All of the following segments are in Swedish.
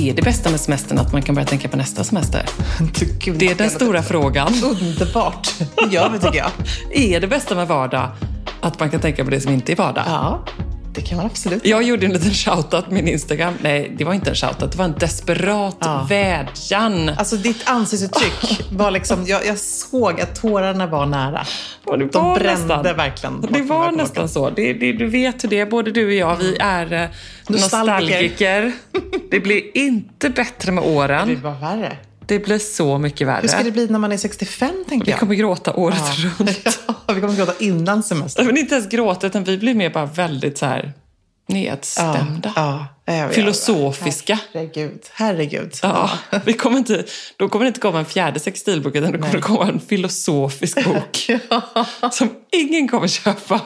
Är det bästa med semestern att man kan börja tänka på nästa semester? Gud, Det är den stora frågan. Underbart. Det gör vi tycker jag. Är det bästa med vardag att man kan tänka på det som inte är vardag? Ja, det kan man absolut. Jag gjorde en liten shoutout på min Instagram. Nej, det var inte en shoutout. Det var en desperat Ja. vädjan. Alltså ditt ansiktsuttryck var liksom, jag, jag såg att tårarna var nära. Det De var brände nästan. verkligen. Det var nästan så. Det, det, du vet hur det är, både du och jag. Vi är eh, Nostalgiker. Det blir inte bättre med Det åren. blir bara värre. Det blir så mycket Hur ska det värre. bli när man är 65 tänker Vi jag? kommer gråta året runt. Vi kommer gråta innan semestern. Men inte ens gråta, utan vi blir mer bara väldigt så här nedstämda. Ja, ja. Filosofiska. Herregud, herregud. Ja, vi kommer inte, då kommer det inte komma en fjärde sextilbok utan det kommer det komma en filosofisk bok som ingen kommer köpa.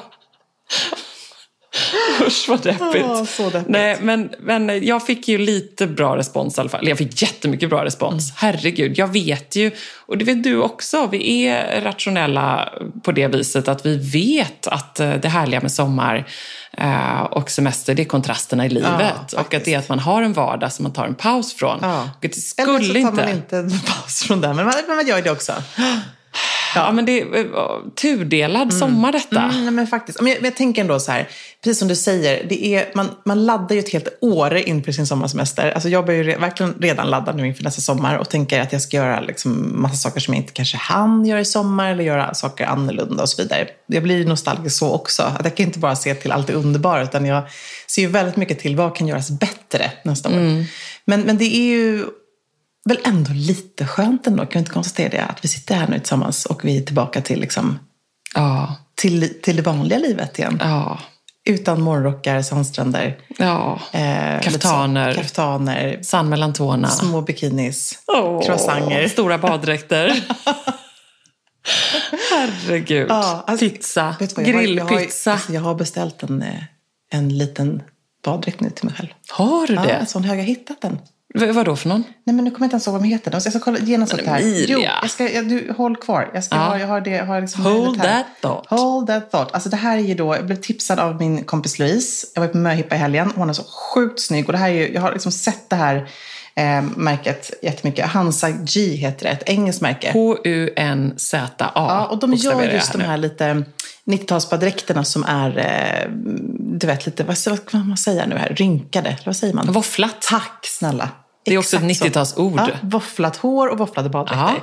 Usch vad deppigt. Ja, så deppigt. Nej, men, men jag fick ju lite bra respons i alla fall. Jag fick jättemycket bra respons. Mm. Herregud, jag vet ju, och det vet du också, vi är rationella på det viset att vi vet att eh, det härliga med sommar eh, och semester, det är kontrasterna i livet. och att det är att man har en vardag som man tar en paus från. Ja. Det Eller så skulle tar inte... man inte en paus från det, men man, man gör det också. Ja, men det är eh, tudelad sommar detta. Mm, nej, men faktiskt. Men jag, jag tänker ändå så här, precis som du säger, det är, man, man laddar ju ett helt år inför sin sommarsemester. Alltså jag börjar ju verkligen redan ladda nu inför nästa sommar och tänker att jag ska göra liksom massa saker som jag inte kanske hann göra i sommar eller göra saker annorlunda och så vidare. Jag blir nostalgisk så också. Att jag kan inte bara se till allt det underbara utan jag ser ju väldigt mycket till vad kan göras bättre nästa år. Men, men det är ju väl ändå lite skönt ändå, kan vi inte konstatera det? Att vi sitter här nu tillsammans och vi är tillbaka till liksom Ja, till, till det vanliga livet igen. ja, Utan morgonrockar, sandstränder, ja. eh, Kaftaner. kaftaner Sand mellan tårna. små bikinis, Åh, croissanger. Stora baddräkter. Herregud. Ja, alltså, Pizza. Vad, jag har- Grillpizza. Jag har, alltså, jag har beställt en, eh, en liten baddräkt nu till mig själv. Har du Ja, det? en sån hög, jag har hittat den. V- vad då för någon? Nej men nu kommer jag inte ens ihåg vad de heter. Jag ska kolla genast upp det här. Jo, jag ska, jag, du, håll kvar. Jag, ska, Ja. ha, jag har det, har liksom Hold här. that thought. Hold that thought. Alltså det här är ju då, jag blev tipsad av min kompis Louise. Jag var på möhippa i helgen. Hon är så sjukt snygg. Och det här är ju, jag har liksom sett det här eh, märket jättemycket. Hansa G heter det, ett engelskt märke. H-U-N-Z-A. Ja, och de gör just här de nu. här lite 90-talsbaddräkterna som är, eh, du vet, lite, vad, vad man säga nu här, rynkade, eller vad säger man? Våfflat. Tack snälla. Det är också ett Exakt så. 90-talsord. Ja, våfflat hår och våfflade baddräkter.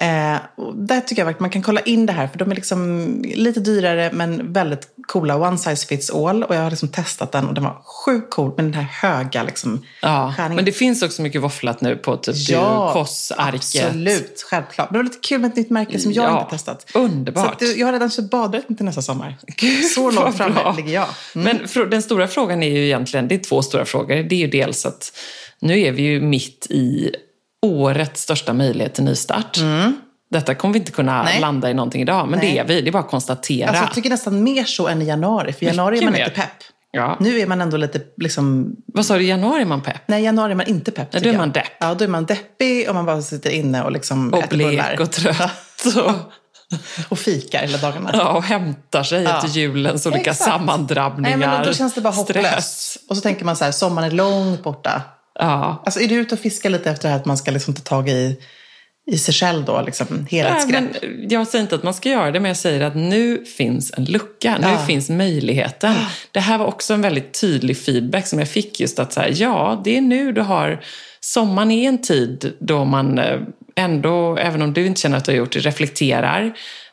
Eh, där tycker jag verkligen man kan kolla in det här, för de är liksom lite dyrare men väldigt coola. One size fits all. Och jag har liksom testat den och den var sjukt cool med den här höga liksom, Ja, skärningen. men det finns också mycket våfflat nu på typ Ja, Koss-arket. absolut. Självklart. Men det var lite kul med ett nytt märke som jag Ja, inte testat. underbart. Så att, jag har redan köpt baddräkten till nästa sommar. Så vad långt framme ligger jag. Men fr- den stora frågan är ju egentligen, det är två stora frågor. Det är ju dels att nu är vi ju mitt i årets största möjlighet till nystart. Detta kommer vi inte kunna Mm. Nej. landa i någonting idag, men Nej. det är vi. Det är bara att konstatera. Alltså, jag tycker nästan mer så än i januari. För i januari är man mer. inte pepp. Ja. Nu är man ändå lite liksom... Vad sa du, i januari är man pepp? Nej, i januari är man inte pepp. Nej, då är man depp. Ja, då är man deppig och man bara sitter inne och liksom Och äter bullar. blek och trött. Och, och fikar hela dagarna. ja, och hämtar sig Ja. efter julens olika Exakt. sammandrabbningar. Nej, men då känns det bara stress. hopplöst. Och så tänker man så här, sommaren är långt borta. Ja. Alltså är du ute och fiskar lite efter det här att man ska liksom ta tag i, i sig själv då, liksom Nej, helhetsgrepp? men jag säger inte att man ska göra det, men jag säger att nu finns en lucka. Nu Ja. finns möjligheten. Det här var också en väldigt tydlig feedback som jag fick just att så här, ja, det är nu du har... Sommaren är en tid då man eh, ändå, även om du inte känner att du har gjort det, reflekterar.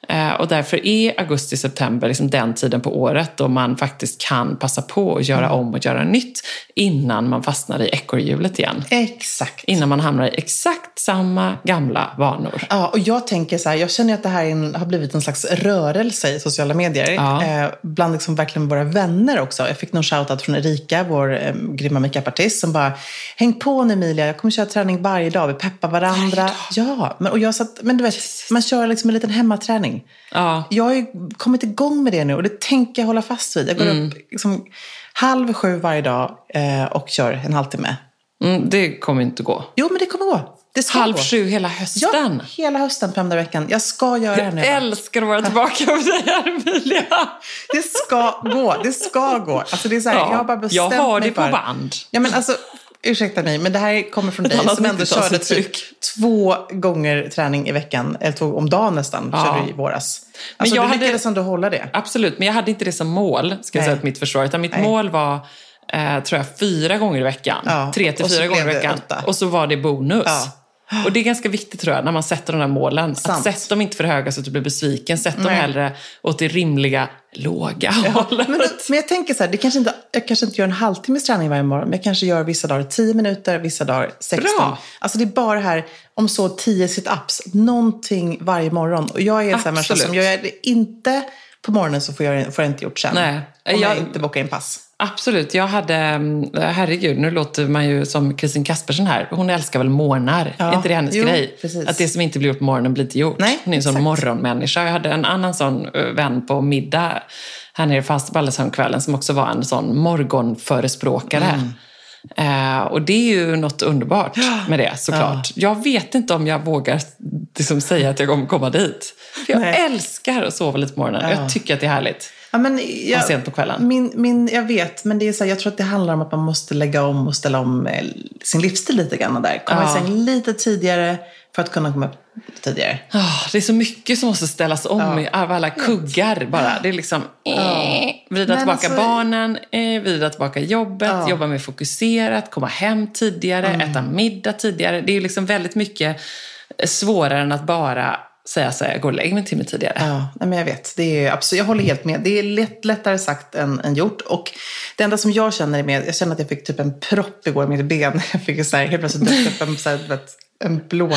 Eh, och därför är augusti-september liksom den tiden på året då man faktiskt kan passa på att göra om och göra nytt innan man fastnar i ekorrhjulet igen. Exakt. Innan man hamnar i exakt samma gamla vanor. Ja, och jag tänker så här, jag känner att det här är en, har blivit en slags rörelse i sociala medier. Ja. Eh, bland liksom verkligen våra vänner också. Jag fick någon shoutout från Erika, vår eh, grymma makeupartist, som bara Häng på nu Emilia, jag kommer köra träning varje dag, vi peppar varandra. Ja, men, och jag satt, men du vet, man kör liksom en liten hemmaträning. Ja. Jag har ju kommit igång med det nu och det tänker jag hålla fast vid. Jag går Mm. upp liksom, halv sju varje dag eh, och kör en halvtimme. Mm, det kommer inte gå. Jo, men det kommer gå. Det ska Halv gå. sju hela Ja, hösten. hela hösten, fem dagar i veckan. Jag ska göra det här nu. Jag älskar att vara tillbaka med dig här, Emilia. Det ska gå. Det ska gå. Alltså det är så här, Ja, jag har bara bestämt jag har mig det på band. Ja, men alltså, ursäkta mig, men det här kommer från dig som ändå 90-talsuttryck. körde typ två gånger träning i veckan, eller två om dagen nästan, Ja. körde du i våras. Alltså, jag du hade- lyckades ändå hålla det. Absolut, men jag hade inte det som mål, ska jag Nej. säga till mitt försvar. Utan mitt Nej. mål var, eh, tror jag, fyra gånger i veckan. Ja, Tre till fyra gånger i det veckan. åtta. Och så var det bonus. Ja. Och det är ganska viktigt tror jag, när man sätter de där målen. Sant. Att sätt dem inte för höga så att du blir besviken. Sätt dem Nej. hellre åt det rimliga, låga hållet. Men, men jag tänker så här, det kanske inte, jag kanske inte gör en halvtimmes träning varje morgon, men jag kanske gör vissa dagar 10 minuter, vissa dagar 16. Bra. Alltså det är bara här, om så 10 sit-ups, någonting varje morgon. Och jag är en sån här som, gör jag det inte på morgonen så får jag, får jag inte gjort sen. Nej. Om jag, Jag- inte bokar in pass. Absolut. Jag hade, mm, herregud, nu låter man ju som Kristin Kaspersen här. Hon älskar väl morgnar? Ja. Är inte det hennes Jo, grej? precis. Att det som inte blir gjort på morgonen blir inte gjort. Nej, Hon är en sån morgonmänniska. Jag hade en annan sån eh, vän på middag här nere i Falsterbo som också var en sån morgonförespråkare. Mm. Eh, och det är ju något underbart med det såklart. Jag vet inte om jag vågar liksom, säga att jag kommer komma dit. För jag Nej. älskar att sova lite på morgonen. Ja. Jag tycker att det är härligt. Ja, men jag, Och sent på kvällen. Min, min, jag vet, men det är så här, jag tror att det handlar om att man måste lägga om och ställa om eh, sin livsstil lite grann där. Komma Ja. i säng lite tidigare för att kunna komma upp tidigare. Ah, det är så mycket som måste ställas om Ja. i- av alla kuggar bara. Det är liksom eh, vrida Men tillbaka alltså- barnen, eh, vrida tillbaka jobbet, Ja. Mm. jobba mer fokuserat, komma hem tidigare, äta middag tidigare. Det är liksom väldigt mycket svårare än att bara säga så här, jag går och lägger mig en timme tidigare. Ja, nej, men jag vet. Det är, absolut, jag håller helt med. Det är lätt, lättare sagt än, än gjort. Och det enda som jag känner är med, jag känner att jag fick typ en propp igår i mitt ben. Jag fick så här, helt plötsligt upp en, så här, en blå,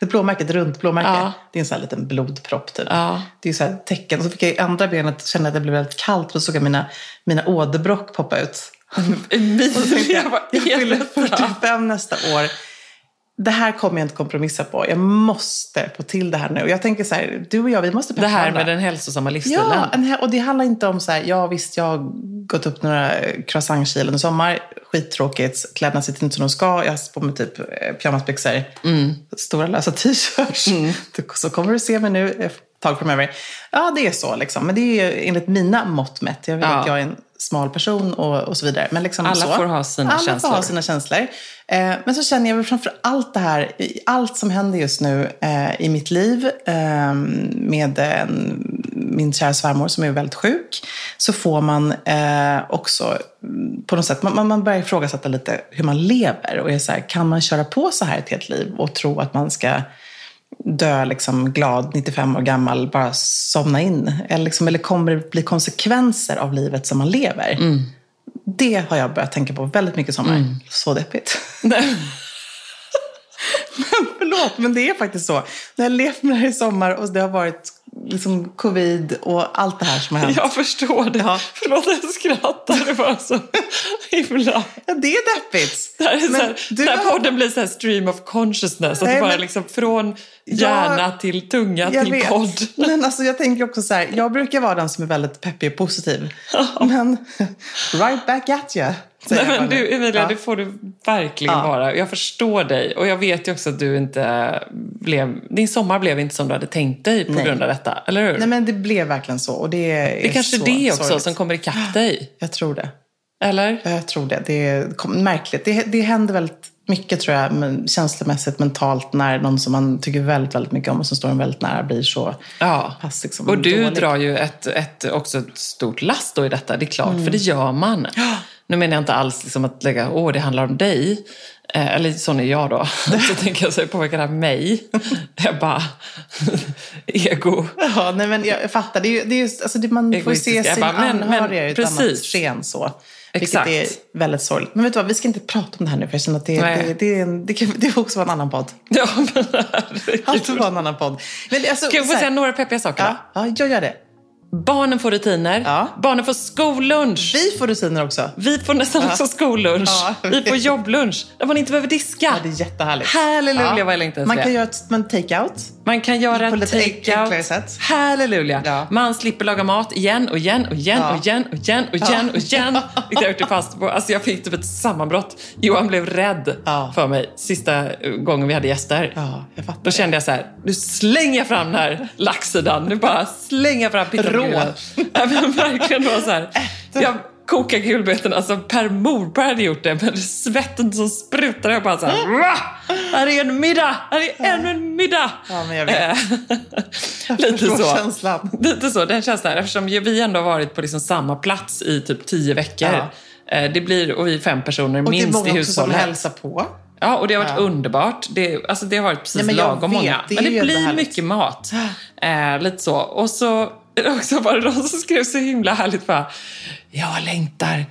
ett blåmärke, ett runt blåmärke. Ja. Det är en sån här liten blodpropp typ. Ja. Det är så här tecken. Och så fick jag i andra benet känna att det blev väldigt kallt. Och så såg jag mina, mina åderbråck poppa ut. Emilia, jag, jag fyller detta? 45 nästa år. Det här kommer jag inte kompromissa på. Jag måste få till det här nu. Och jag tänker så här, du och jag, vi måste peppa Det här varandra. med den hälsosamma livsstilen. Ja, och det handlar inte om så här, ja visst jag har gått upp några croissantkilen under sommar, skittråkigt, kläderna sitter inte som de ska, jag har på mig typ eh, pyjamasbyxor, Mm. stora lösa t-shirts. Du- Så kommer du se mig nu tag framöver. Ja, det är så liksom, men det är ju enligt mina mått mätt. Jag vet Ja. att jag är en smal person och, och så vidare. Men liksom Alla så. får ha sina Alla känslor. får ha sina känslor. Eh, men så känner jag väl framför allt det här, allt som händer just nu eh, i mitt liv eh, med en, min kära svärmor som är väldigt sjuk, så får man eh, också mm, på något sätt, man- man börjar ifrågasätta lite hur man lever. Och är så här, kan man köra på så här ett helt liv och tro att man ska dö liksom glad, 95 år gammal, bara somna in? Eller, liksom, eller kommer det bli konsekvenser av livet som man lever? Det har jag börjat tänka på väldigt mycket i sommar. Så deppigt. men förlåt, men det är faktiskt så. När jag har levt med det här i sommar och det har varit liksom covid och allt det här som har hänt. Jag förstår det. Ja. Förlåt att jag skrattar. Det var så himla... Ja, det är deppigt. Det här är så Men här, du när har- podden blir så här stream of consciousness. Att Nej, det bara men- liksom från hjärna till tunga Jag till vet. podd. Men alltså, jag tänker också så här, jag brukar vara den som är väldigt peppig och positiv. Men right back at you. Nej, men du, Emilia, Ja. det får du verkligen Ja. vara. Jag förstår dig. Och jag vet ju också att du inte blev... Din sommar blev inte som du hade tänkt dig på Nej. grund av detta. Eller hur? Nej men det blev verkligen så. Och det är det är kanske så det också sorgligt. som kommer ikapp dig. Jag tror det. Eller? Jag tror det. Det är märkligt. Det, det händer väldigt mycket tror jag, men känslomässigt, mentalt, när någon som man tycker väldigt, väldigt mycket om och som står en väldigt nära blir så Ja. pass liksom, Och du dålig. drar ju ett, ett, också ett stort last då i detta, det är klart, för det gör man. Nu menar jag inte alls liksom att lägga, åh, det handlar om dig. Eh, eller sån är jag då. Så tänker jag, så påverkar det här mig? Jag bara, ego. Ja, nej, men jag fattar. Det är, ju- det är just, alltså, det, man får se Egoistisk. Sina bara, men- men anhöriga i ett annat sken så. Exakt. Vilket är väldigt sorgligt. Men vet du vad, vi ska inte prata om det här nu för jag känner att det, det, det, det, kan, det får också vara en annan podd. Ja, men herregud. Allt får vara en annan podd. Men alltså, Ska jag få säga några peppiga saker? Ja, ja, jag gör det. Barnen får rutiner. Ja. Barnen får skollunch. Vi får rutiner också. Vi får nästan också skollunch. Ja. Vi får jobblunch där man inte behöver diska. Ja, det är jättehärligt. Halleluja vad jag längtar Man kan det. göra ett take-out. Man kan göra lite take-out. sätt. Halleluja. Ja. Man slipper laga mat igen och igen och igen Ja. och igen och igen och igen och igen. Vilket jag det fast på. Alltså jag fick typ ett sammanbrott. Johan blev rädd Ja. för mig sista gången vi hade gäster. Ja. Då kände jag så här, nu slänger jag fram den här laxsidan. Nu bara slänger jag fram. Ja, men verkligen då så här. Jag kokar kulbetorna, alltså per morbror hade gjort det, men svetten som sprutar. Jag bara så här, "Wah! här är en middag, här är ännu en middag. Ja, men jag vet. Eh, Lite förstår så. känslan. Lite så, den känslan. Eftersom vi ändå har varit på liksom samma plats i typ tio veckor. Eh, Det blir, och vi är fem personer Och det är minst i många som hushållet. hälsar på. Ja, och det har varit Ja. underbart. Det, alltså det har varit precis Nej, men jag lagom vet, många. men det blir mycket mat. Eh, lite så. Och så det också bara de som skrev så himla härligt bara, jag längtar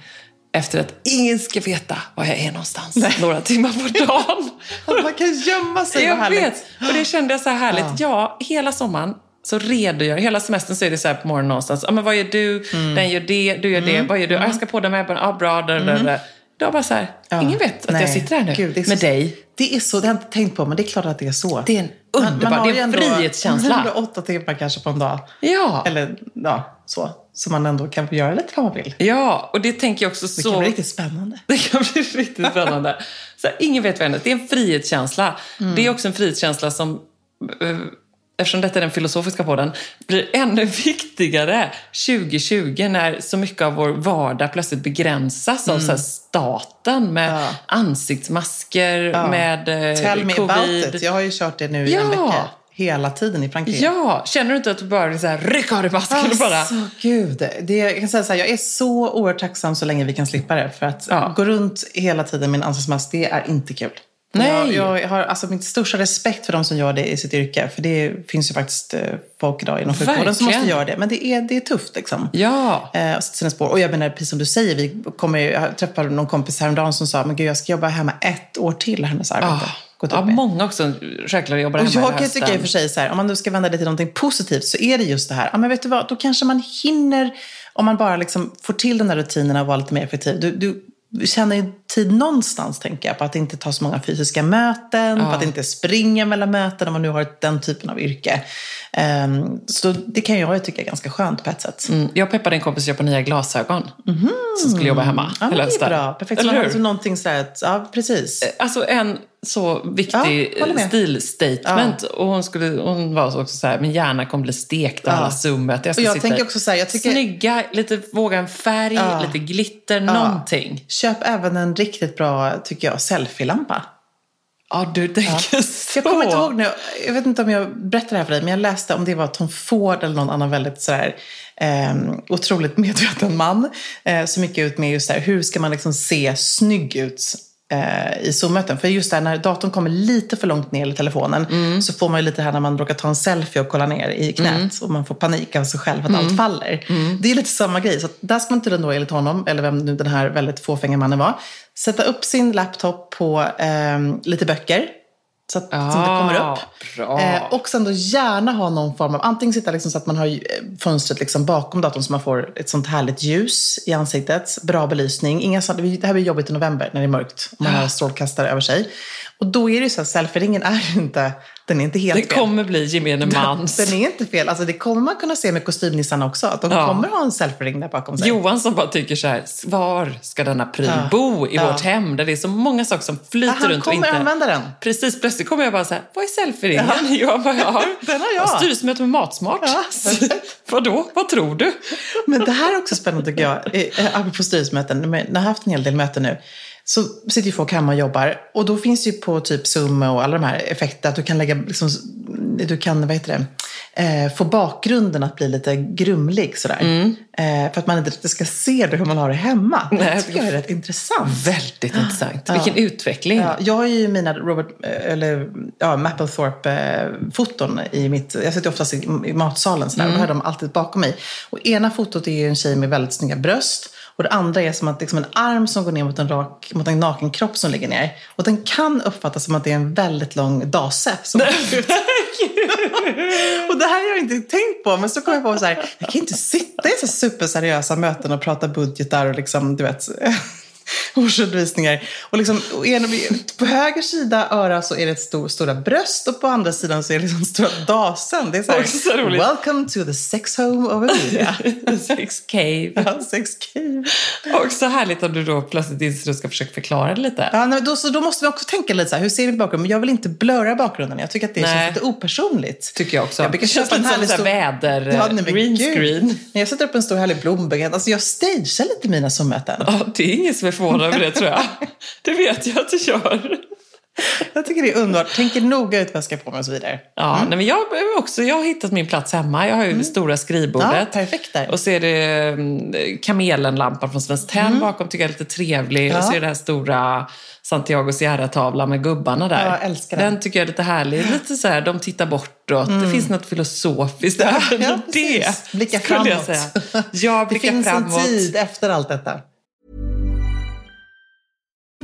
efter att ingen ska veta var jag är någonstans några timmar på dagen. Att man kan gömma sig. vad jag härligt. vet. Och det kände jag så här härligt. Ja, hela sommaren så redogör, hela semestern så är det så här på morgonen någonstans. Ja, men vad gör du? Mm. Den gör det, du gör det. Vad gör du? Ja, jag ska på den med. Ja, bra. Där, där, där. Då bara så här, Ja. ingen vet att Nej. jag sitter här nu Gud, det är så- med dig. Det är så, det har jag inte tänkt på, men det är klart att det är så. Det är en Man- underbar, man har det ju är en frihetskänsla. Man har ändå åtta timmar kanske på en dag. Ja. Eller ja, så. Så man ändå kan göra lite vad man vill. Ja, och det tänker jag också Det så... kan bli riktigt spännande. Det kan bli riktigt spännande. Så här, ingen vet vad jag är. Det är en frihetskänsla. Mm. Det är också en frihetskänsla som, eh, eftersom detta är den filosofiska podden, blir ännu viktigare 2020 när så mycket av vår vardag plötsligt begränsas av så staten med Mm. Ja. ansiktsmasker, Ja. med eh, Tell me covid. about it. Jag har ju kört det nu i en vecka. Hela tiden i Frankrike. Ja, känner du inte att du bara vill rycka av dig masken och bara... Alltså, gud. Det, jag kan säga så här, jag är så oerhört tacksam så länge vi kan slippa det. För att Ja. gå runt hela tiden med en ansiktsmask, det är inte kul. Nej. Jag, jag har alltså min största respekt för de som gör det i sitt yrke. För det finns ju faktiskt eh, folk idag inom sjukvården som Verkligen. måste göra det. Men det är, det är tufft liksom. Ja. Eh, och sina spår. Och jag menar, precis som du säger, vi kommer, jag träffade någon kompis häromdagen som sa, men gud jag ska jobba hemma ett år till hennes arbete. Ah, ja, många också självklart jobbar Och hemma jag i kan tycka i och för sig så här, om man nu ska vända det till någonting positivt så är det just det här. Ja, men vet du vad, då kanske man hinner, om man bara liksom får till den där rutinen och vara lite mer effektiv. Du, du känner ju tid någonstans, tänker jag, på att inte ta så många fysiska möten, på att inte springa mellan möten om man nu har den typen av yrke. Ehm, så det kan jag ju tycka är ganska skönt på ett sätt. Mm, jag peppade en kompis att köpa nya glasögon som skulle jobba hemma Mhm. Ja, det är bra. Perfekt. Eller Så hur? alltså någonting sådär, ja precis. Alltså en så viktig Ja, stilstatement. Och hon, skulle, hon var också så här, min hjärna kommer bli stekt av Ja. alla summet. Jag ska jag sitta tänker också så här, jag tycker- Snygga, lite våga en färg, Ja. lite glitter, någonting. Köp även en riktigt bra, tycker jag, selfie-lampa. Ja, du tänker så. Jag kommer inte ihåg nu, jag vet inte om jag berättade det här för dig, men jag läste om det var Tom Ford eller någon annan väldigt sådär, eh, otroligt medveten man eh, som gick ut med just det här, hur ska man liksom se snygg ut eh, i Zoom-möten. För just det här, när datorn kommer lite för långt ner i telefonen så får man ju lite det här när man råkar ta en selfie och kolla ner i knät och man får panik av sig själv att allt faller. Det är lite samma grej. Så där ska man tydligen då enligt honom, eller vem nu den här väldigt fåfänga mannen var, sätta upp sin laptop på eh, lite böcker så att som det kommer upp. Eh, och sen då gärna ha någon form av, antingen sitta liksom så att man har eh, fönstret liksom bakom datorn så man får ett sånt härligt ljus i ansiktet, bra belysning. Inga det här blir jobbigt i november när det är mörkt och man har strålkastare över sig. Och då är det ju så att selfie-ringen är inte, den är inte helt Det fel. kommer bli gemene mans. Den är inte fel. Alltså det kommer man kunna se med kostymnissarna också. Att de Ja. kommer ha en selfie-ring där bakom sig. Johan som bara tycker så här, var ska denna pryl Ja. bo i Ja. vårt hem? Där det är så många saker som Ja, flyter han runt och kommer inte... använda den. Precis, plötsligt kommer jag bara så här, vad är selfie-ringen? Jag bara, ja, Den har jag. Styrelsemöte med Matsmart. Ja. Vadå? Vad tror du? Men det här är också spännande tycker jag. Eh, Apropå styrelsemöten, jag har haft en hel del möten nu. Så sitter ju folk hemma och jobbar. Och då finns det ju på typ Zoom och alla de här effekterna att du kan lägga liksom du kan, vad heter det, eh, få bakgrunden att bli lite grumlig sådär. Mm. Eh, för att man inte riktigt ska se det hur man har det hemma. Nej, det tycker jag är rätt intressant. Väldigt intressant. Vilken utveckling. Ja, jag har ju mina Robert, eh, eller, ja, Mapplethorpe-foton i mitt... Jag sitter oftast i, i matsalen sådär, och Mm. har dem alltid bakom mig. Och ena fotot är ju en tjej med väldigt snygga bröst. Och det andra är som att liksom en arm som går ner mot en, rak, mot en naken kropp som ligger ner. Och den kan uppfattas som att det är en väldigt lång dase. Som och det här har jag inte tänkt på, men så kom jag på så här, jag kan inte sitta i så superseriösa möten och prata budgetar och liksom, du vet, årsredovisningar. Och liksom, och en, på höger sida öra så är det stor, stora bröst och på andra sidan så är det liksom stora dasen. Det är så här, så roligt. welcome to the sex home of Emilia. Sex cave. ja, sex cave. Också härligt om du då plötsligt inser att du ska försöka förklara det lite. Ja, nej, då, så då måste vi också tänka lite så här, hur ser vi bakgrunden? Men jag vill inte blurra bakgrunden. Jag tycker att det Nej. känns lite opersonligt. Tycker jag också. Jag brukar köpa en härlig så här stor- väder, Ja, nej, green screen. När jag sätter upp en stor härlig blombukett, alltså jag stagear lite mina Zoom-möten. Ja, det är ingen som är förvånad över det tror jag. Det vet jag att du gör. Jag tycker det är underbart. Tänker noga ut vad jag ska på mig och så vidare. Ja, nej, men jag, också, jag har hittat min plats hemma. Jag har ju det stora skrivbordet. Ja, perfekt där. Och så är det mm, kamelenlampan från Svenskt Tenn bakom, tycker jag är lite trevlig. Mm. Ja. Och så är det här stora Santiago Sierra-tavlan med gubbarna där. Ja, jag älskar den. Den tycker jag är lite härlig. Lite så här, de tittar bortåt. Det finns något filosofiskt även Mm. ja, i det. Blicka skulle jag framåt. säga. Ja, Det blicka finns framåt. en tid efter allt detta.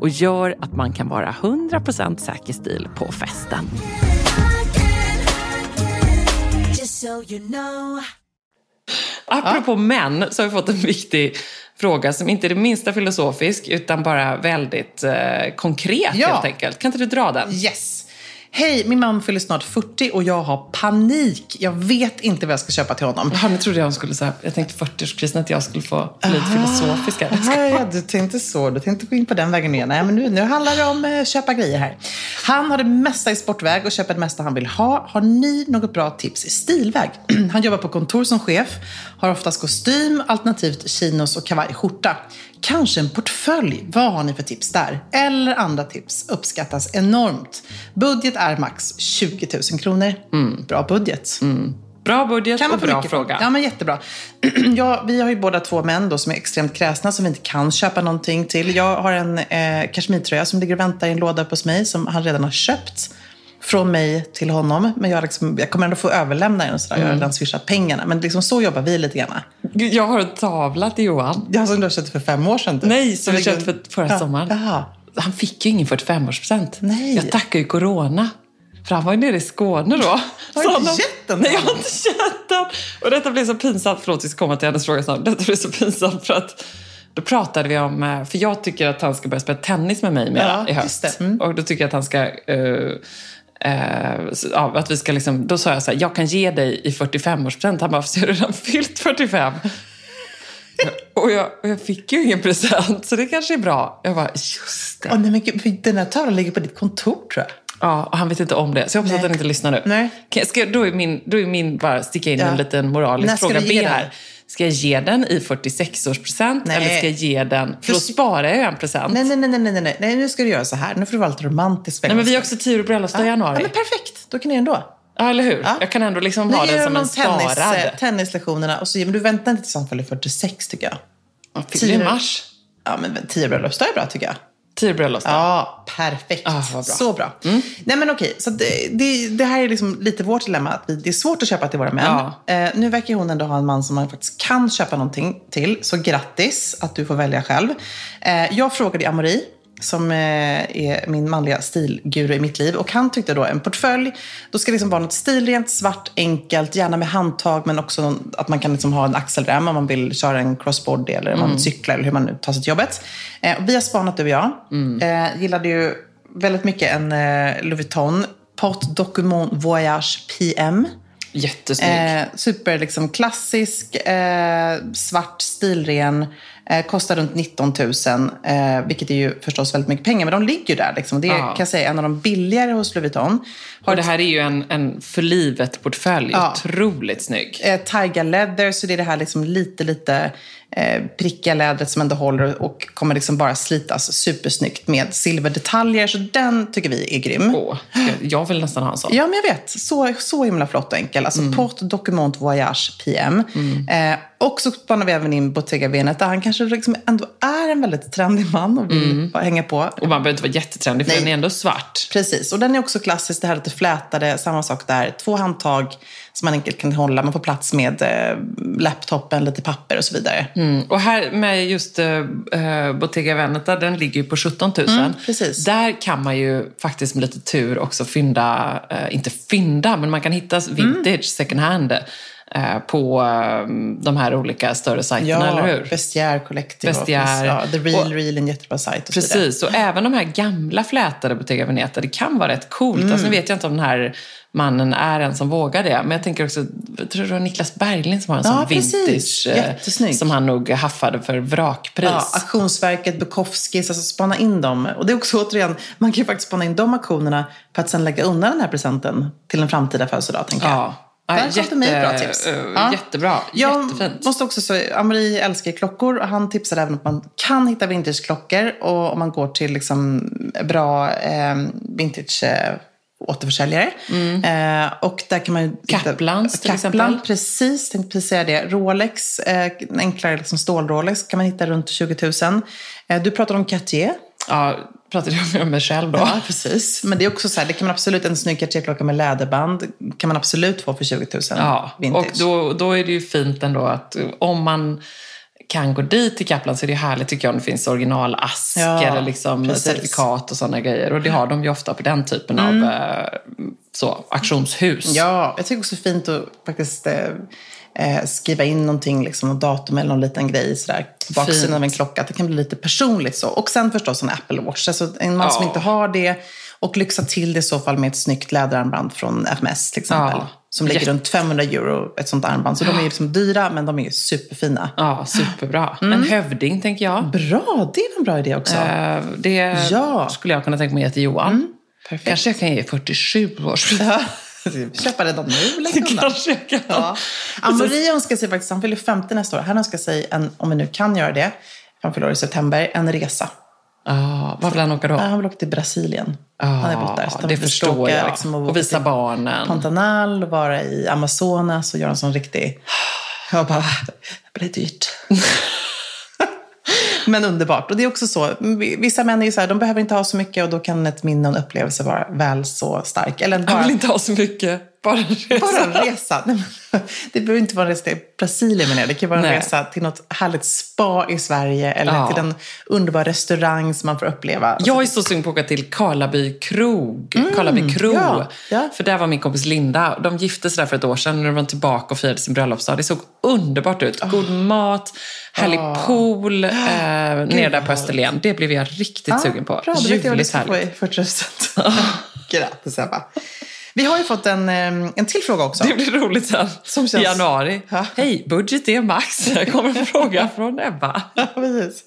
och gör att man kan vara 100% säker stil på festen. Apropå män så har vi fått en viktig fråga som inte är det minsta filosofisk utan bara väldigt eh, konkret Ja. helt enkelt. Kan inte du dra den? Yes. Hej, min man fyller snart 40 och jag har panik. Jag vet inte vad jag ska köpa till honom. Jaha, nu trodde jag hon skulle säga, jag tänkte 40-årskrisen att jag skulle få bli lite filosofisk ja, du tänkte så. Du tänkte gå in på den vägen igen. Nej, men nu, nu handlar det om eh, köpa grejer här. Han har det mesta i sportväg och köper det mesta han vill ha. Har ni något bra tips i stilväg? han jobbar på kontor som chef. Har oftast kostym, alternativt chinos och kavajskjorta. Kanske en portfölj. Vad har ni för tips där? Eller andra tips uppskattas enormt. Budget är max 20 000 kronor. Bra budget. Bra budget Kan man och bra mycket fråga. Ja, men jättebra. ja, vi har ju båda två män då som är extremt kräsna som vi inte kan köpa någonting till. Jag har en eh, kashmirtröja som ligger och väntar i en låda uppe hos mig som han redan har köpt. Från mig till honom. Men jag, liksom, jag kommer ändå få överlämna den och sådär. Jag har redan swishat pengarna. Men liksom så jobbar vi lite grann. Jag har en tavla till Johan. Jag som du har köpt för fem år sedan. typ. Nej, som vi ligger- köpte för förra Ja, sommaren. Jaha. Han fick ju ingen 45-årspresent. Nej. Jag tackar ju corona. För han var ju nere i Skåne då. Har du inte gett den Nej, jag har inte gett den. Och detta blev så pinsamt. Förlåt, vi ska komma till hennes fråga snart. Detta blev så pinsamt för att då pratade vi om, eh, för jag tycker att han ska börja spela tennis med mig mera Ja, i höst. Mm. Och då tycker jag att han ska, eh, så- ja, att vi ska liksom, då sa jag så här, jag kan ge dig i 45-årspresent. Han bara, för jag har redan fyllt 45. och, jag, och jag fick ju ingen present, så det kanske är bra. Jag bara, just det. Åh, nej, men gud, den här tavlan ligger på ditt kontor tror jag. Ja, och han vet inte om det. Så jag hoppas Nej. att han inte lyssnar nu. Nej. Ska, då, är min, då är min bara sticka in Ja. en liten moralisk När ska fråga du ge B här. Ska jag ge den i 46-årspresent Nej. eller ska jag ge den... För då sparar jag en present. Nej, nej, nej, nej, nej, nej, nu ska du göra så här. Nu får du vara lite romantisk. Nej, men vi har också tio år bröllopsdag i januari. Ja, men perfekt. Då kan ni ändå. Ja, eller hur? Ja. Jag kan ändå liksom ha den som en tennis, sparad. tennislektionerna och så, men du väntar inte tills han fyller 46 tycker jag. Ja, fyller i mars. Ja, men tio bröllopsdag är bra tycker jag. Tio bröllopsdag. Ja, perfekt. Ah, bra. Så bra. Nej men okej, så det, det, det här är liksom lite vårt dilemma. Att vi, det är svårt att köpa till våra män. Ja. Eh, nu verkar hon ändå ha en man som man faktiskt kan köpa någonting till. Så grattis att du får välja själv. Eh, jag frågade Amori, som eh, är min manliga stilguru i mitt liv. Och han tyckte då en portfölj, då ska det liksom vara något stilrent, svart, enkelt, gärna med handtag men också någon, att man kan liksom ha en axelrem om man vill köra en crossbody eller om man vill cykla eller hur man nu tar sig till jobbet. Eh, vi har spanat du och jag. Eh, gillade ju väldigt mycket en eh, Louis Vuitton Pot Document Voyage PM. Jättesnygg. Eh, super liksom, klassisk, eh, svart, stilren. Eh, kostar runt 19 000, eh, vilket är ju förstås väldigt mycket pengar. Men de ligger ju där. Liksom. Det är Ja. kan jag säga, en av de billigare hos Louis Vuitton. Har och det här är ju en, en för livet-portfölj. Ja. Otroligt snygg. eh, Tiger leather, så det är det här liksom lite, lite prickiga lädret som ändå håller och kommer liksom bara slitas supersnyggt med silverdetaljer. Så den tycker vi är grym. Åh, jag- vill nästan ha en sån. Ja, men jag vet. Så, så himla flott och enkel. Alltså Port Document Voyage PM. Eh, och så spanar vi även in Bottega Veneta. Han kanske liksom ändå är en väldigt trendig man och vill bara hänga på. Och man behöver inte vara jättetrendig för Nej. den är ändå svart. Precis, och den är också klassisk. Det här lite flätade, samma sak där. Två handtag som man enkelt kan hålla. Man får plats med eh, laptopen, lite papper och så vidare. Mm. Och här med just uh, Bottega Veneta, den ligger ju på 17 000. Mm, precis. Där kan man ju faktiskt med lite tur också fynda, eh, inte fynda, men man kan hitta vintage Mm. second hand eh, på eh, de här olika större sajterna, eller hur? Vestiaire Collective. och Ja, The Real Och- Real är en jättebra sajt. Och. Precis, och även de här gamla flätade Bottega Veneta, det kan vara rätt coolt. Mm. Alltså, nu vet jag inte om den här mannen är en som vågar det, men jag tänker också, jag tror det var Niklas Berglind som har en Ja, sån precis. vintage eh, som han nog haffade för vrakpris. Ja, Auktionsverket, Bukowskis, alltså spana in dem. Och det är också återigen, man kan ju faktiskt spana in de auktionerna för att sen lägga undan den här presenten till en framtida födelsedag, tänker jag. Ja. Ja, Där kom det mig bra tips. eh, Jättebra. Jag Jättefint. måste också säga, Amri älskar klockor och han tipsade även att man kan hitta vintageklockor och om man går till liksom bra eh, vintage eh, återförsäljare. Eh, och där kan man ju... hitta- Mm. Kaplans till Kaplan, exempel. precis. Tänkte precis säga det. Rolex, eh, en enklare liksom stål-Rolex kan man hitta runt 20 000. Eh, du pratar om Cartier. Ja, pratade jag med mig själv då. Ja, precis. Men det är också så här, det kan man absolut, en snygg Cartier-klocka med läderband kan man absolut få för 20 000 Ja, vintage. och då, då är det ju fint ändå att om man kan gå dit till Kaplan så är det härligt tycker jag om det finns originalask Ja, eller liksom precis. certifikat och sådana grejer. Och det har de ju ofta på den typen av eh, så, auktionshus. Mm. Ja, jag tycker också fint att faktiskt eh, skriva in någonting, liksom, något datum eller någon liten grej sådär. på Baksidan av en klocka, att det kan bli lite personligt så. Och sen förstås en Apple Watch. Alltså en man som Ja. inte har det och lyxa till det i så fall med ett snyggt läderarmband från FMS till exempel. Ja. Som ligger Jätte- runt 500 euro, ett sånt armband. Så de är ju liksom dyra, men de är ju superfina. Ja, superbra. Mm. En hövding tänker jag. Bra, det är en bra idé också. Eh, det Ja. Mm. skulle jag kunna tänka mig ge till Johan. Perfekt. Kanske jag kan ge 47 års Ja. Köpa redan nu, lägg undan. Kanske jag kan. Ja. Amori önskar sig faktiskt, han fyller 50 nästa år. Han önskar sig, en, om vi nu kan göra det, han fyller i september, en resa. Ja, var vill han åka då? Han vill åka till Brasilien. Han har bott där. Så det vi förstår åka, jag. liksom, och åka visa barnen. Pantanal, vara i Amazonas och göra en sån riktig... Jag bara, det blir dyrt. Men underbart. Och det är också så, vissa män är ju så här, de behöver inte ha så mycket och då kan ett minne och en upplevelse vara väl så stark. Eller Jag bara, vill inte ha så mycket. Bara en resa. bara en resa. Nej, men, det behöver inte vara en resa till Brasilien menar jag. Det kan vara en Nej. resa till något härligt spa i Sverige eller Ja. till en underbar restaurang som man får uppleva. Jag är så sugen på att åka till Karlaby krog. Karlaby kro. Mm, ja, ja. För där var min kompis Linda. De gifte sig där för ett år sedan. När de var tillbaka och firade sin bröllopsdag. Det såg underbart ut. God mat, härlig pool eh, nere där på Österlen. Det blev jag riktigt sugen på. Bra, du Ljuvligt härligt. 40 Grattis Ebba. Vi har ju fått en, en till fråga också. Det blir roligt sen. Som känns- I januari. Ja. Hej, budget är max. Här kommer en fråga från Ebba. Ja, precis.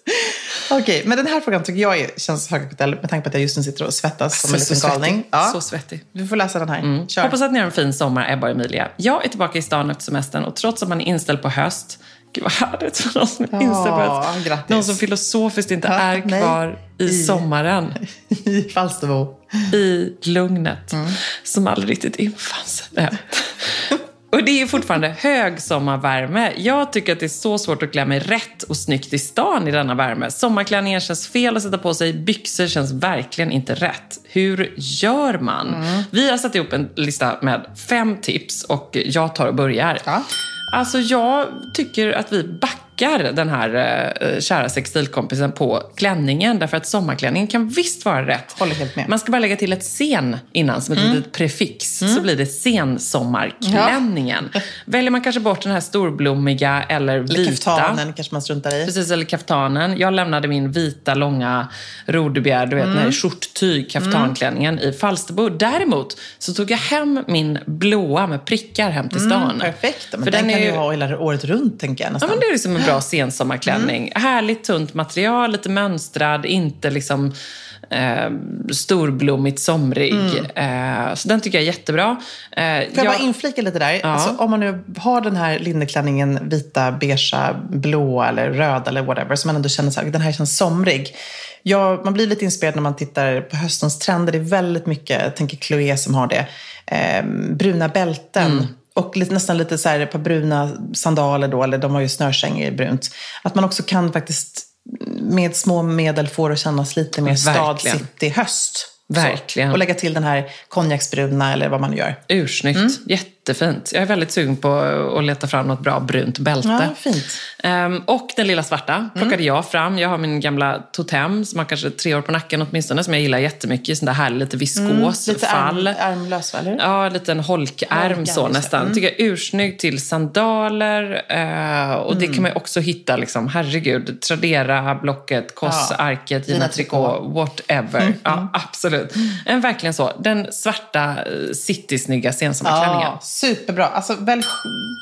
Okej, men den här frågan tycker jag är, känns högaktuell med tanke på att jag just nu sitter och svettas som en Så liten galning. Ja. Så svettig. Du får läsa den här. Kör. Hoppas att ni har en fin sommar, Ebba och Emilia. Jag är tillbaka i stan efter semestern och trots att man är inställd på höst Gud vad härligt för någon som Ja, på höst. grattis. Någon som filosofiskt inte Ja, är nej. kvar i, I- sommaren. I Falsterbo. I lugnet. Mm. Som aldrig riktigt infann sig. Nej. Och det är fortfarande högsommarvärme. Jag tycker att det är så svårt att klä mig rätt och snyggt i stan i denna värme. Sommarklänningen känns fel att sätta på sig. Byxor känns verkligen inte rätt. Hur gör man? Mm. Vi har satt ihop en lista med fem tips och jag tar och börjar. Ja. Alltså jag tycker att vi backar den här eh, kära sextilkompisen på klänningen. Därför att sommarklänningen kan visst vara rätt. Håller helt med. Man ska bara lägga till ett sen innan som ett litet prefix. Så blir det sensommarklänningen. Väljer man kanske bort den här storblommiga eller Eller vita. kaftanen kanske man struntar i. Precis, eller kaftanen. Jag lämnade min vita, långa rodebjer, du vet, Mm. den här skjorttyg, kaftanklänningen i Falsterbo. Däremot så tog jag hem min blåa med prickar hem till stan. Mm, Perfekt. Men För den, den kan är du ju- ha hela året runt, tänker jag Ja, nästan. men det är liksom en bra sensommarklänning. Härligt tunt material, lite mönstrad, inte liksom eh, storblommigt somrig. Eh, så den tycker jag är jättebra. Eh, Får jag jag- bara inflika lite där? Alltså, om man nu har den här linneklänningen vita, beigea, blå eller röd eller whatever, som man ändå känner att den här känns somrig. Ja, man blir lite inspirerad när man tittar på höstens trender. Det är väldigt mycket, jag tänker Chloé som har det, eh, bruna bälten. Och lite, nästan lite så här, ett par bruna sandaler då, eller de har ju snörsäng i brunt. Att man också kan faktiskt med små medel få det att kännas lite mer stad, city, höst. Verkligen. Så. Och lägga till den här konjaksbruna eller vad man nu gör. Ursnyggt. Mm. Jättefint. Jag är väldigt sugen på att leta fram något bra brunt bälte. Ja, fint. Ehm, och den lilla svarta plockade Mm. jag fram. Jag har min gamla totem som har kanske tre år på nacken åtminstone, som jag gillar jättemycket. Sån där härlig, lite viskos, Mm, Lite fall. arm, armlös, eller? Ja, en liten holkärm Holkärm, så nästan. Mm. Tycker jag är ursnygg till sandaler. Eh, och det kan man ju också hitta, liksom, herregud, Tradera, Blocket, Koss, Ja. Arket, Gina Tricot. whatever. Ja, absolut. En, verkligen så. Den svarta, eh, citysnygga sensommarklänningen. Ja, superbra. Alltså, väl,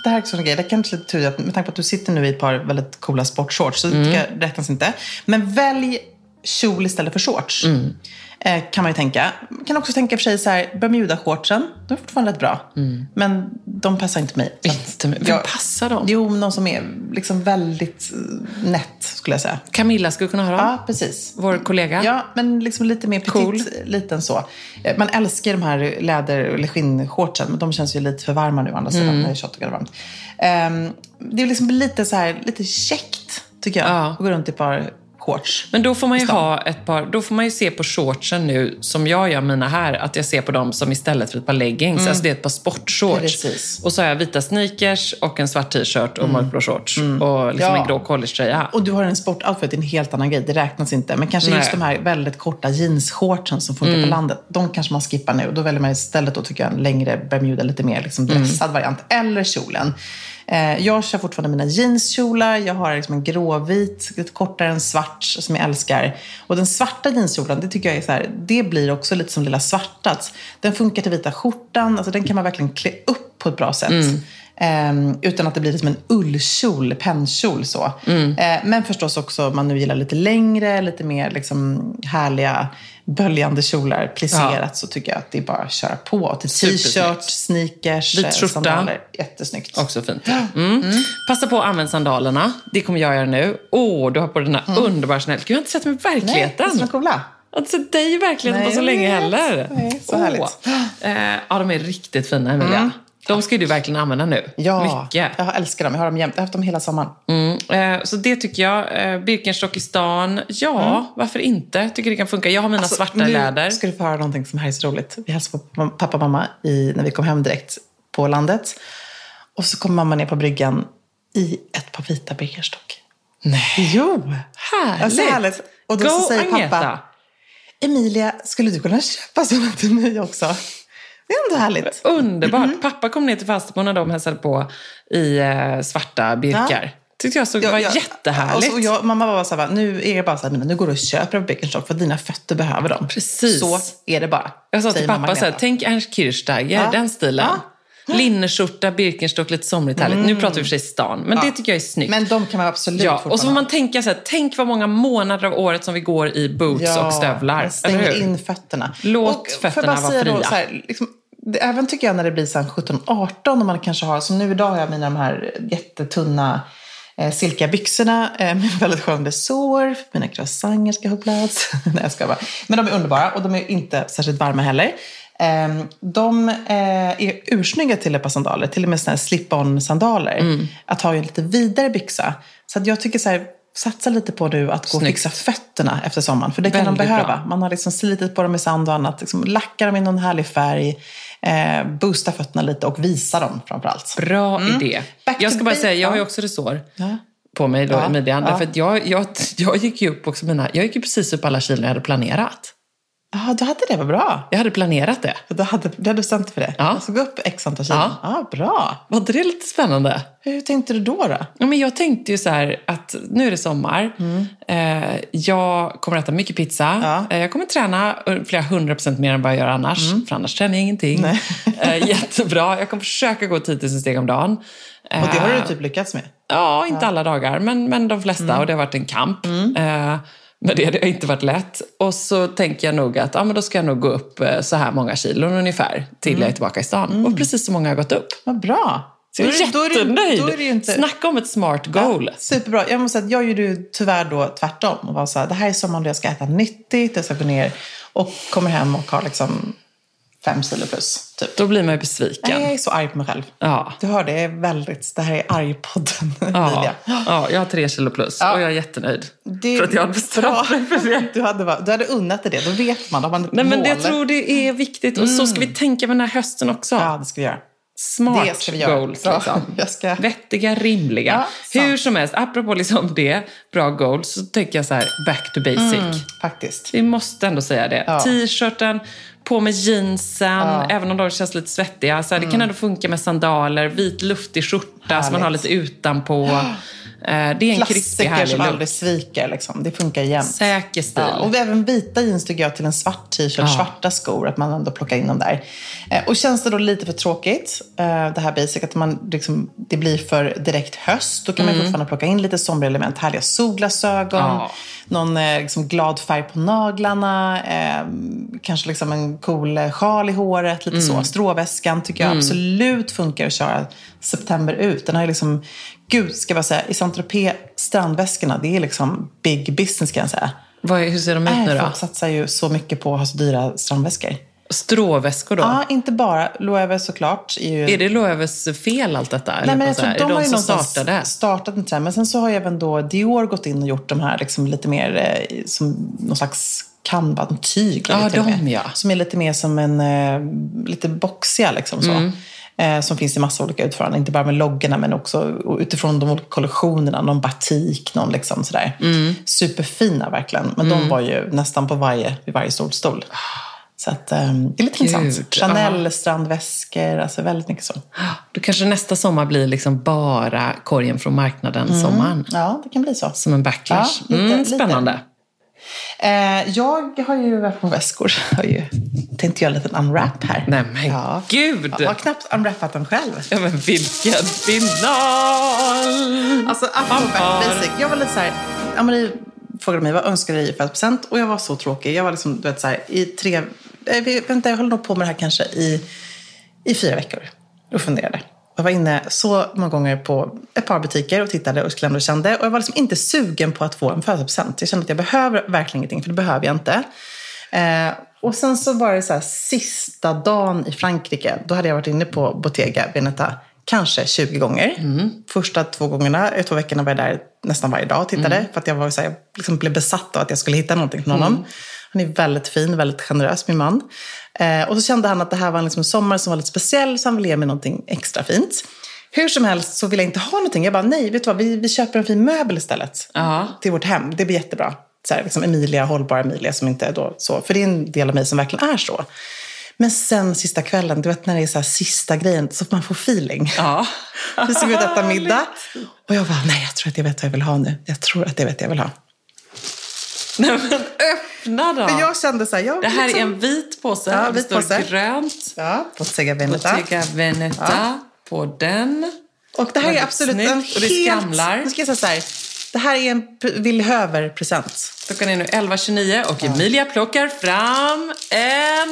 det här är också en grej. Det kanske är lite tur att med tanke på att du sitter nu i ett par väldigt coola sportshorts så Mm. det räknas inte. Men välj kjol istället för shorts. Mm. Eh, kan man ju tänka. Man kan också tänka för sig så här, Bermuda-shortsen. De är fortfarande rätt bra. Men de passar inte mig. Mm. Inte med- Vem passar dem? Jo, någon som är liksom väldigt eh, nätt skulle jag säga. Camilla skulle kunna ha dem. Ja, precis. Vår kollega. Ja, men liksom lite mer petit, Cool. liten så. Eh, Man älskar de här läder eller skinnshortsen, men de känns ju lite för varma nu å andra Mm. sidan. Det är 28 grader varmt. Ehm, det är liksom lite så här, lite käckt, tycker jag, Ja. att gå runt i ett par shorts. Men då får man ju ha ett par, då får man ju se på shortsen nu, som jag gör mina här, att jag ser på dem som istället för ett par leggings. Alltså det är ett par sportshorts. Mm. Precis. Och så har jag vita sneakers och en svart t-shirt och mörkblå shorts. Och liksom Mm. Ja. en grå collegetröja. Och du har en sportoutfit, det är en helt annan grej. Det räknas inte. Men kanske Nej. just de här väldigt korta jeansshortsen som funkar på landet. De kanske man skippar nu. Då väljer man istället då, tycker jag, en längre Bermuda, lite mer liksom dressad variant. Eller kjolen. Eh, jag kör fortfarande mina jeanskjolar. Jag har liksom en gråvit, lite kortare än svart, som jag älskar. Och den svarta jeanskjolen, det tycker jag är så här, det blir också lite som lilla Svartats. Den funkar till vita skjortan. Alltså den kan man verkligen klä upp på ett bra sätt. Mm. Ehm, utan att det blir som en ullkjol, pennkjol så. Eh, men förstås också om man nu gillar lite längre, lite mer liksom härliga böljande kjolar plisserat så tycker jag att det är bara att köra på. Till t-shirt, sneakers, Vit eh, sandaler. Jättesnyggt. Också fint. Mm. Passa på att använda sandalerna. Det kommer jag göra nu. Åh, du har på den här underbara Chanel. Gud, jag har inte sett dem i Nej, verkligen. visst är de coola? Jag har inte sett dig i verkligheten Nej, på så länge heller. Nej, så härligt. Eh, ja, de är riktigt fina, Emilia. De ska ju du verkligen använda nu. Ja, Mycket. jag älskar dem. Jag har dem jämt. Jag har haft dem hela sommaren. Mm, eh, så det tycker jag. Eh, Birkenstock i stan, ja, varför inte? Tycker det kan funka. Jag har mina Alltså, svarta nu läder. ska du få höra någonting som här är så roligt. Vi hälsade på pappa och mamma i, när vi kom hem direkt på landet. Och så kom mamma ner på bryggan i ett par vita Birkenstock. Nej. Jo! Härligt. Alltså, härligt. Och då Go så säger Agneta. pappa, Emilia, skulle du kunna köpa sådana till mig också? Det är ändå härligt. Underbart. Mm. Pappa kom ner till Falsterbo när de hälsade på i eh, svarta birkar. Tyckte jag såg, det var Ja, ja. jättehärligt. Och så, och jag, mamma var så här, nu är det bara så här, "Mina, nu går du och köper en Birkenstock för dina fötter behöver dem. Precis. Så är det bara. Jag sa till pappa så här, tänk Ernst Kirchsteiger, Ja. den stilen. Ja. Linneskjorta, Birkenstock, lite somrigt härligt. Nu pratar vi för sig stan, men det tycker jag är snyggt. Men de kan man absolut ja, och så får man tänka så här, tänk vad många månader av året som vi går i boots och stövlar. hur? in fötterna. Låt Och fötterna vara säga då, fria. Så här, liksom, även tycker jag när det blir så här 17-18 och man kanske har, som nu idag har jag mina de här jättetunna eh, silkiga byxorna eh, med väldigt skön resår. Mina croissanter ska ha plats. Nej, jag ska bara. Men de är underbara och de är inte särskilt varma heller. Eh, de eh, är ursnygga till ett par sandaler, till och med här slip-on sandaler. Mm. Att ha en lite vidare byxa. Så att jag tycker så här, satsa lite på nu att gå och Snyggt. fixa fötterna efter sommaren. För det kan de Väldigt behöva. bra. Man har liksom slitit på dem i sand och annat. Liksom lacka dem i någon härlig färg. Eh, boosta fötterna lite och visa dem framförallt. Bra idé. Mm. Back Jag ska bara säga, jag har ju också resår Ja. på mig då Ja, i midjan. ja. Därför att jag, jag, jag gick ju upp också mina, jag gick ju precis upp alla kilon jag hade planerat. Ja, du hade det, vad bra. Jag hade planerat det. Du hade, du hade bestämt för det? Ja. Alltså gå upp x antal kilo? Ja. Ja. bra. Var inte det lite spännande? Hur tänkte du då? då? Ja, men jag tänkte ju så här att nu är det sommar. Eh, jag kommer äta mycket pizza. Mm. Ja. Eh, jag kommer träna flera hundra procent mer än vad jag gör annars. För annars tränar jag ingenting. Mm. Nej. Eh, jättebra. Jag kommer försöka gå 10 000 steg om dagen. Och det har Eh, du typ lyckats med? Ja, inte alla dagar, men, men de flesta. Mm. Och det har varit en kamp. Eh, men det, har inte varit lätt. Och så tänker jag nog att ja, men då ska jag nog gå upp eh, så här många kilon ungefär till Mm. jag är tillbaka i stan. Och precis så många har gått upp. Vad bra. Så jag är jättenöjd. Då är det inte... Snacka om ett smart goal. Ja, superbra. Jag måste säga att jag gjorde tyvärr då tvärtom. Och var så här, det här är sommaren då jag ska äta nyttigt, jag ska gå ner och kommer hem och har liksom fem kilo plus. Typ. Då blir man ju besviken. Nej, jag är så arg på mig själv. Ja. Du hör, det är väldigt, det här är argpodden, Ja, ja, jag har tre kilo plus Ja. och jag är jättenöjd. Det för att jag har bestämt mig för det. Du hade, du hade unnat dig det, då vet man. Då man Nej, men jag tror det är viktigt. Och så ska vi tänka med den här hösten också. Ja, det ska vi göra. Smart det ska vi göra. goals. Liksom. Ska... Vettiga, rimliga. Ja. Hur som helst, apropå liksom det, bra goals, så tänker jag så här, back to basic. Faktiskt. Vi måste ändå säga det. Ja. T-shirten, på med jeansen, även om de känns lite svettiga. Så här, Det kan ändå funka med sandaler, vit luftig skjorta som man har Härligt. lite utanpå. Eh, Det är en krispig, Klassiker härlig som look. aldrig sviker. Liksom. Det funkar jämt. Säker stil. Ja, och även vita jeans tycker jag till en svart t-shirt, Ja. svarta skor, att man ändå plockar in dem där. Eh, och känns det då lite för tråkigt, eh, det här basic, att man liksom, det blir för direkt höst, då kan man fortfarande plocka in lite somriga element, härliga solglasögon, Mm. Ja. någon liksom glad färg på naglarna, eh, kanske liksom en cool sjal i håret, lite Mm. så. Stråväskan tycker jag absolut funkar att köra september ut. Den har liksom, gud ska jag säga, i Saint-Tropez, strandväskorna, det är liksom big business kan jag säga. Vad, hur ser de ut nu då? folk satsar ju så mycket på att ha så dyra strandväskor. Stråväskor då? Ja, inte bara. Loewe såklart. Är, ju... Är det Loeves fel allt detta? Nej, men jag tror här? de har det ju startade? startat en trend. Men sen så har ju även då Dior gått in och gjort de här liksom lite mer eh, som någon slags canva, en tyg. Ja, med. de, ja. Som är lite mer som en, eh, lite boxiga liksom så. Mm. Eh, som finns i massa olika utföranden. Inte bara med loggorna men också utifrån de olika kollektionerna. Någon batik, någon liksom sådär. Mm. Superfina verkligen. Men de var ju nästan på varje, vid varje solstol. Så att, eh, det är lite Gud, intressant. Chanel, strandväskor, alltså väldigt mycket så. Då kanske nästa sommar blir liksom bara korgen från marknaden-sommaren. Ja, det kan bli så. Som en backlash. Ja, lite- mm, lite. Eh, jag har ju varit på väskor. Jag har ju tänkte göra en liten unwrap här. Nej men ja. gud! Jag har knappt unwrappat den själv. Ja, men vilken final! Alltså, apropå basic. Jag var lite så här, Amarie frågade mig vad önskar du dig i födelsedagspresent? Och jag var så tråkig. Jag var liksom, du vet så här, i tre, vi- vänta, jag höll nog på med det här kanske i, i fyra veckor. Och funderade. Jag var inne så många gånger på ett par butiker och tittade och och kände. Och jag var liksom inte sugen på att få en födelsedagspresent. Jag kände att jag behöver verkligen ingenting, för det behöver jag inte. Eh, och sen så var det så här, sista dagen i Frankrike. Då hade jag varit inne på Bottega Veneta kanske 20 gånger. Första två gångerna, eh, två veckorna var jag där nästan varje dag och tittade. För att jag, var så här, jag liksom blev besatt av att jag skulle hitta någonting från honom. Han är väldigt fin, väldigt generös, min man. Eh, och så kände han att det här var liksom en sommar som var lite speciell, så han ville ge mig någonting extra fint. Hur som helst så ville jag inte ha någonting. Jag bara, nej, vet du vad, vi, vi köper en fin möbel istället. Ja. Till vårt hem. Det blir jättebra. Så här, liksom Emilia, hållbara Emilia som inte är då så. För det är en del av mig som verkligen är så. Men sen sista kvällen, du vet när det är så här sista grejen, så man får feeling. Ja. Vi ska gå ut och äta middag. Och jag bara, nej jag tror att jag vet vad jag vill ha nu. Jag tror att jag vet vad jag vill ha. Nej men öppna då! För jag kände så här, jag, Det här är liksom- en vit påse. Ja, det vit står påse. grönt. Ja, Bottega Veneta. Bottega Veneta på den. Och det här är absolut en snyggt. Det helt... skramlar. Nu ska jag säga så här. Det här är en pr- Villhöver-present. Klockan är nu 11.29 och Emilia plockar fram en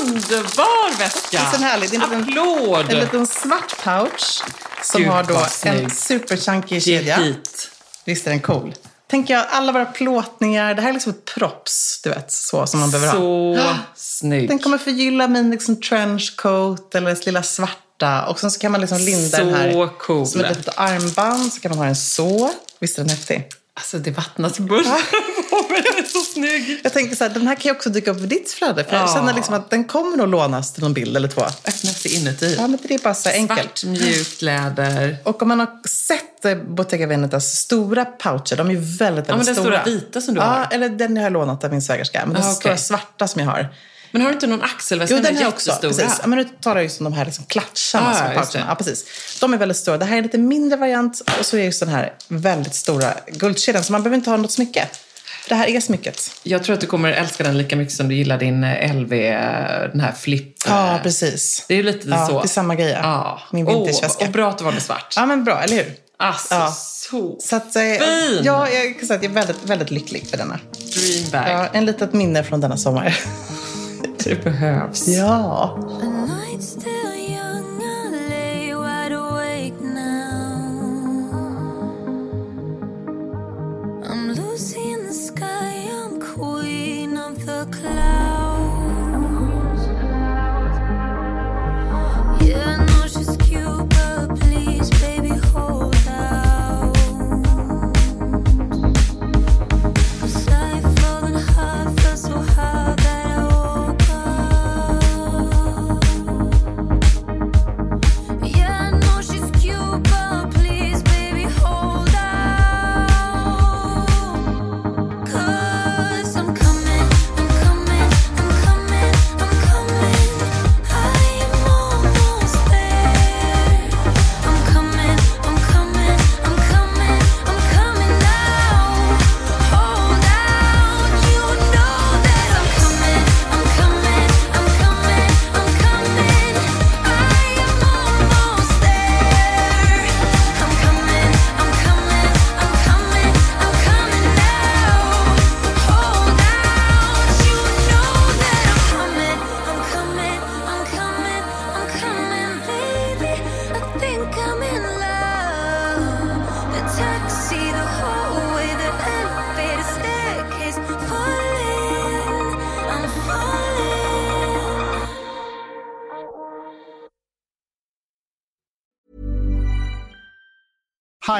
underbar väska. Visst är den härlig? Det är en liten- Applåd! En liten svart pouch som Gud, har då en superchunky kedja. hit. Visst är den cool? Tänker jag, alla våra plåtningar. Det här är liksom ett props, du vet, så som man behöver ha. Så snygg. Den kommer förgylla min liksom trenchcoat eller lilla svarta. Och sen så kan man liksom linda Så den här cool. som ett litet armband. Så kan man ha den så. Visst är den häftig? Alltså det vattnas munnen på mig. Den är så snygg. Jag tänker så här, den här kan ju också dyka upp i ditt flöde. För jag Ja. känner liksom att den kommer nog lånas till någon bild eller två. Öppnas det inuti. Ja, men det är bara så enkelt. Svart mjukt läder. Och om man har sett eh, Bottega Venetas stora poucher, de är ju väldigt, väldigt Ja, men den stora. stora vita som du ja, har. eller den har jag lånat av min svägerska. Men den Ah, stora okej. svarta som jag har. Men har du inte någon axelväska? Jo, den är jag också. Precis. Ja, men nu talar jag just om de här liksom klatscharna Ah, som poucherna. Ja, precis. De är väldigt stora. Det här är en lite mindre variant och så är just den här väldigt stora guldkedjan. Så man behöver inte ha något smycke. Det här är smycket. Jag tror att du kommer älska den lika mycket som du gillar din eh, LV, den här flip. Ja, eh, precis. Det är lite Ja, så. det är samma grej. ja. Min vintageväska. och bra att du valde svart. Ja, men bra, eller hur? Alltså, Ja. så Så att, eh, fin! Ja, jag kan säga att jag är väldigt, väldigt lycklig för denna. dream bag. Ja, en litet minne från denna sommar. Det behövs. ja.